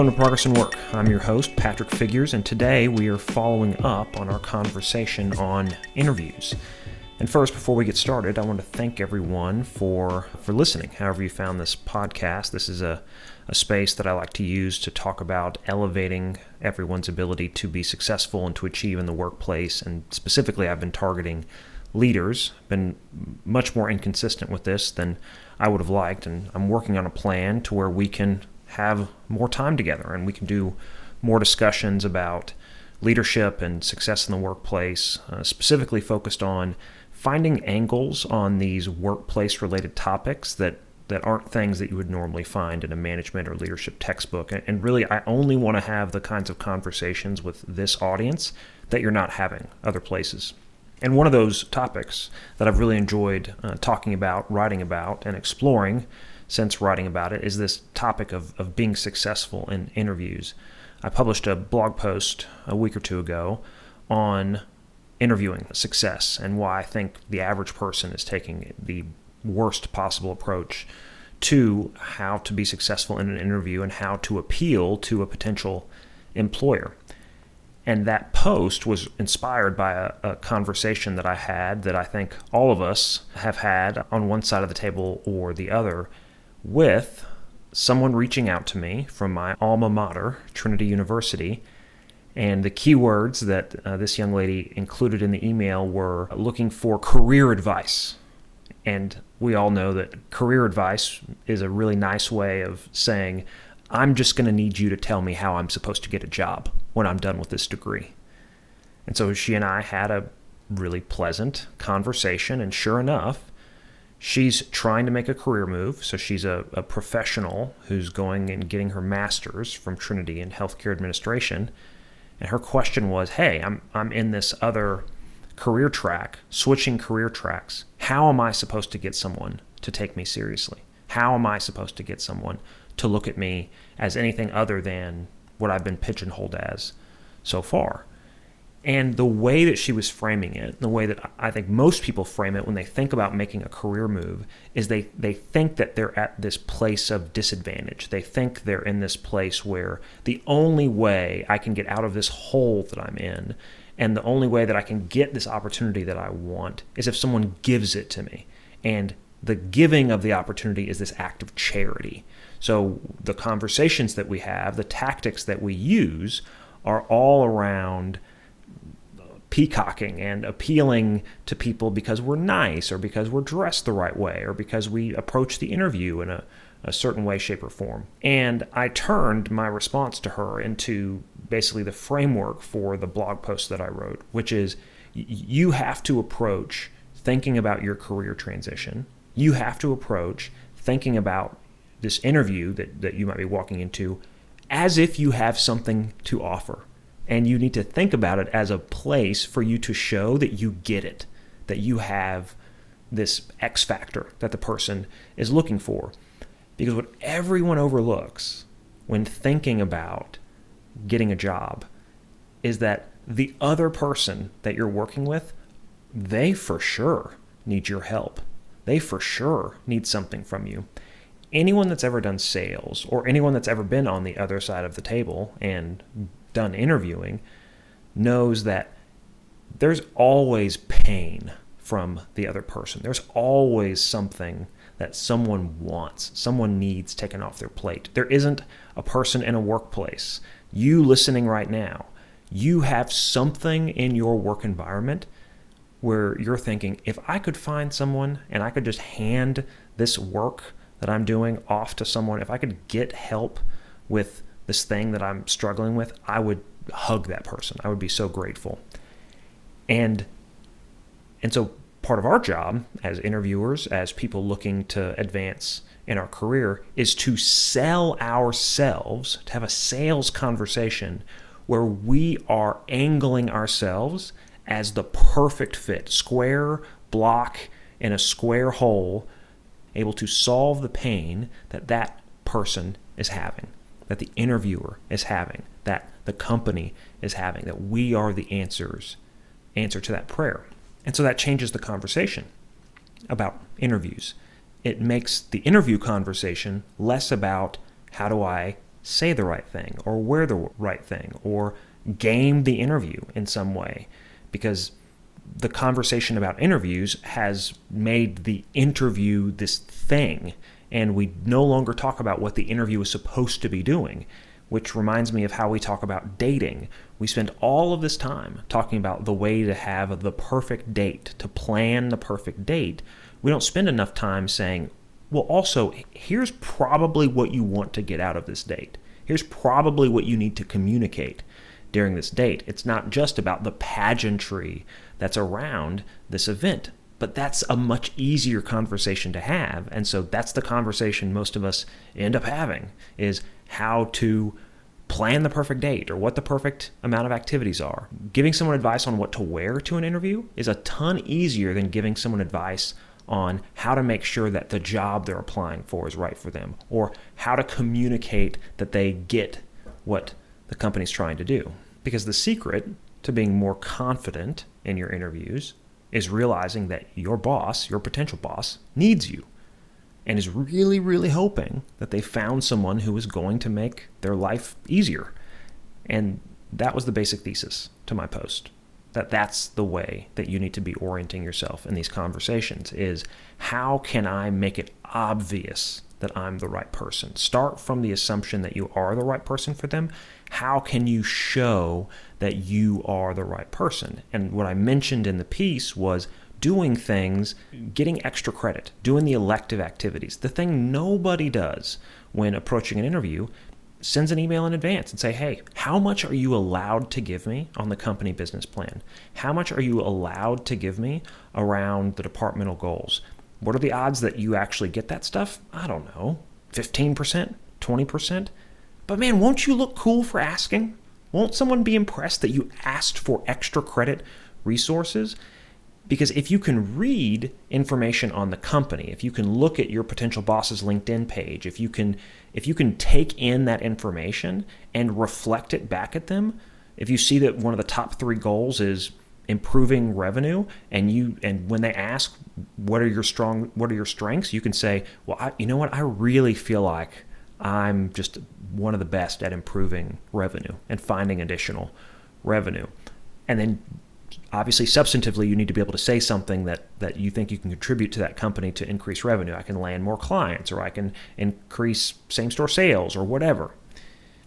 Welcome to Progress and Work. I'm your host, Patrick Figures, and today we are following up on our conversation on interviews. And first, before we get started, I want to thank everyone for for listening. However, you found this podcast, this is a, a space that I like to use to talk about elevating everyone's ability to be successful and to achieve in the workplace. And specifically, I've been targeting leaders. Been much more inconsistent with this than I would have liked, and I'm working on a plan to where we can have more time together and we can do more discussions about leadership and success in the workplace, uh, specifically focused on finding angles on these workplace related topics that that aren't things that you would normally find in a management or leadership textbook. And really, I only want to have the kinds of conversations with this audience that you're not having other places. And one of those topics that I've really enjoyed uh, talking about, writing about, and exploring since writing about it is this topic of, of being successful in interviews. I published a blog post a week or two ago on interviewing success and why I think the average person is taking the worst possible approach to how to be successful in an interview and how to appeal to a potential employer. And that post was inspired by a, a, conversation that I had that I think all of us have had on one side of the table or the other with someone reaching out to me from my alma mater, Trinity University. And the keywords that uh, this young lady included in the email were looking for career advice. And we all know that career advice is a really nice way of saying, I'm just going to need you to tell me how I'm supposed to get a job when I'm done with this degree. And so she and I had a really pleasant conversation. And sure enough, she's trying to make a career move. So she's a, a professional who's going and getting her master's from Trinity in healthcare administration. And her question was, Hey, I'm, I'm in this other career track, switching career tracks. How am I supposed to get someone to take me seriously? How am I supposed to get someone to look at me as anything other than what I've been pigeonholed as so far? And the way that she was framing it, the way that I think most people frame it when they think about making a career move, is they, they think that they're at this place of disadvantage. They think they're in this place where the only way I can get out of this hole that I'm in and the only way that I can get this opportunity that I want is if someone gives it to me. And the giving of the opportunity is this act of charity. So the conversations that we have, the tactics that we use, are all around peacocking and appealing to people because we're nice or because we're dressed the right way or because we approach the interview in a, a certain way, shape, or form. And I turned my response to her into basically the framework for the blog post that I wrote, which is you have to approach thinking about your career transition. You have to approach thinking about this interview that, that you might be walking into as if you have something to offer and you need to think about it as a place for you to show that you get it, that you have this X factor that the person is looking for. Because what everyone overlooks when thinking about getting a job is that the other person that you're working with, they for sure need your help. They for sure need something from you. Anyone that's ever done sales or anyone that's ever been on the other side of the table and done interviewing knows that there's always pain from the other person. There's always something that someone wants, someone needs taken off their plate. There isn't a person in a workplace, you listening right now, you have something in your work environment where you're thinking, if I could find someone and I could just hand this work that I'm doing off to someone, if I could get help with this thing that I'm struggling with, I would hug that person. I would be so grateful. And and so part of our job as interviewers, as people looking to advance in our career, is to sell ourselves, to have a sales conversation where we are angling ourselves as the perfect fit, square block in a square hole, able to solve the pain that that person is having that the interviewer is having, that the company is having, that we are the answers, answer to that prayer. And so that changes the conversation about interviews. It makes the interview conversation less about how do I say the right thing or wear the right thing or game the interview in some way because the conversation about interviews has made the interview this thing and we no longer talk about what the interview is supposed to be doing which reminds me of how we talk about dating. We spend all of this time talking about the way to have the perfect date to plan the perfect date. We don't spend enough time saying well also here's probably what you want to get out of this date. Here's probably what you need to communicate during this date. It's not just about the pageantry that's around this event, but that's a much easier conversation to have. And so that's the conversation most of us end up having is how to plan the perfect date or what the perfect amount of activities are. Giving someone advice on what to wear to an interview is a ton easier than giving someone advice on how to make sure that the job they're applying for is right for them or how to communicate that they get what the company's trying to do. Because the secret to being more confident in your interviews is realizing that your boss, your potential boss, needs you and is really, really hoping that they found someone who is going to make their life easier. And that was the basic thesis to my post. That that's the way that you need to be orienting yourself in these conversations is how can I make it obvious that I'm the right person. Start from the assumption that you are the right person for them. How can you show that you are the right person? And what I mentioned in the piece was doing things, getting extra credit, doing the elective activities. The thing nobody does when approaching an interview sends an email in advance and say, "Hey, how much are you allowed to give me on the company business plan? How much are you allowed to give me around the departmental goals? What are the odds that you actually get that stuff? I don't know. 15%, 20%? But man, won't you look cool for asking? Won't someone be impressed that you asked for extra credit resources? Because if you can read information on the company, if you can look at your potential boss's LinkedIn page, if you can if you can take in that information and reflect it back at them, if you see that one of the top 3 goals is improving revenue and you and when they ask what are your strong what are your strengths? you can say well I, you know what? I really feel like i'm just one of the best at improving revenue and finding additional revenue. And then obviously substantively you need to be able to say something that that you think you can contribute to that company to increase revenue. I can land more clients or i can increase same store sales or whatever.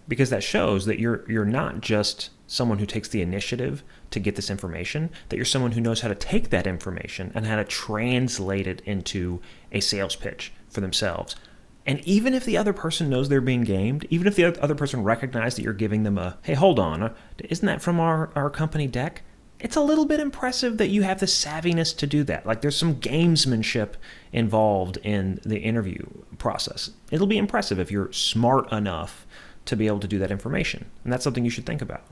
Because that shows that you're you're not just someone who takes the initiative to get this information, that you're someone who knows how to take that information and how to translate it into a sales pitch for themselves. And even if the other person knows they're being gamed, even if the other person recognizes that you're giving them a, hey, hold on, uh, isn't that from our, our company deck? It's a little bit impressive that you have the savviness to do that. Like there's some gamesmanship involved in the interview process. It'll be impressive if you're smart enough to be able to do that information. And that's something you should think about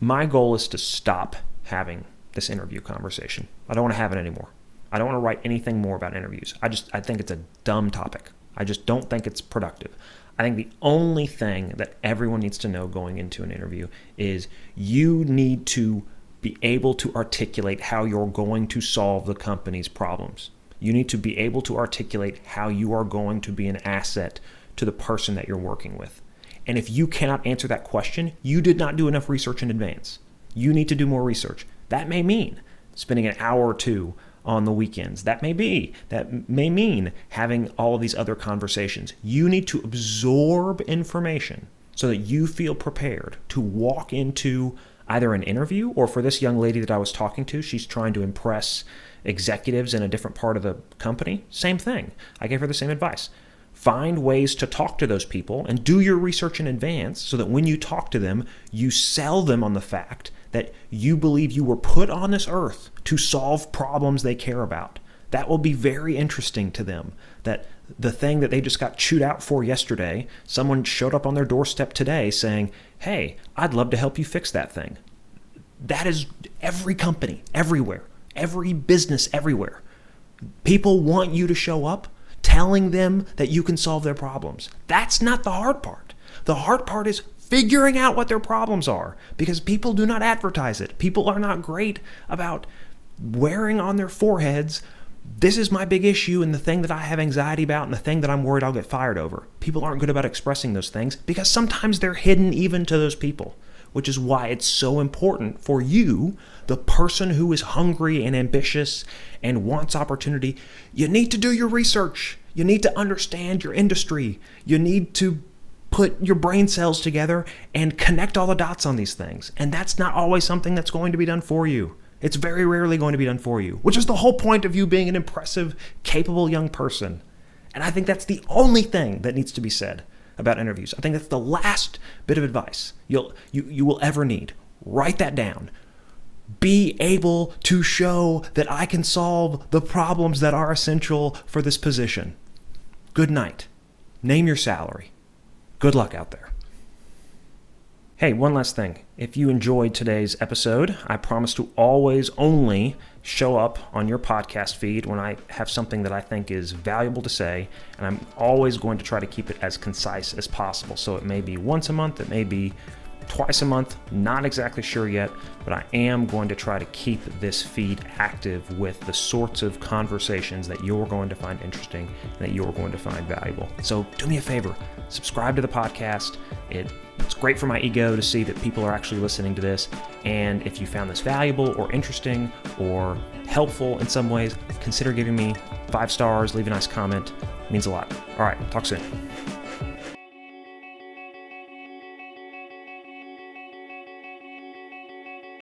my goal is to stop having this interview conversation. I don't want to have it anymore. I don't want to write anything more about interviews. I just I think it's a dumb topic. I just don't think it's productive. I think the only thing that everyone needs to know going into an interview is you need to be able to articulate how you're going to solve the company's problems. You need to be able to articulate how you are going to be an asset to the person that you're working with. And if you cannot answer that question, you did not do enough research in advance. You need to do more research. That may mean spending an hour or two on the weekends. That may be. That may mean having all of these other conversations. You need to absorb information so that you feel prepared to walk into either an interview or for this young lady that I was talking to, she's trying to impress executives in a different part of the company. Same thing. I gave her the same advice. Find ways to talk to those people and do your research in advance so that when you talk to them, you sell them on the fact that you believe you were put on this earth to solve problems they care about. That will be very interesting to them. That the thing that they just got chewed out for yesterday, someone showed up on their doorstep today saying, Hey, I'd love to help you fix that thing. That is every company, everywhere, every business, everywhere. People want you to show up telling them that you can solve their problems. That's not the hard part. The hard part is figuring out what their problems are because people do not advertise it. People are not great about wearing on their foreheads this is my big issue and the thing that I have anxiety about and the thing that I'm worried I'll get fired over. People aren't good about expressing those things because sometimes they're hidden even to those people, which is why it's so important for you, the person who is hungry and ambitious and wants opportunity. You need to do your research. You need to understand your industry. You need to put your brain cells together and connect all the dots on these things. And that's not always something that's going to be done for you. It's very rarely going to be done for you, which is the whole point of you being an impressive, capable young person. And I think that's the only thing that needs to be said about interviews. I think that's the last bit of advice you'll you, you will ever need. Write that down. Be able to show that I can solve the problems that are essential for this position. Good night. Name your salary. Good luck out there. Hey, one last thing. If you enjoyed today's episode, I promise to always only show up on your podcast feed when I have something that I think is valuable to say, and I'm always going to try to keep it as concise as possible. So it may be once a month, it may be twice a month, not exactly sure yet, but I am going to try to keep this feed active with the sorts of conversations that you're going to find interesting and that you're going to find valuable. So do me a favor, subscribe to the podcast. It, it's great for my ego to see that people are actually listening to this. And if you found this valuable or interesting or helpful in some ways, consider giving me five stars, leave a nice comment. It means a lot. All right, talk soon.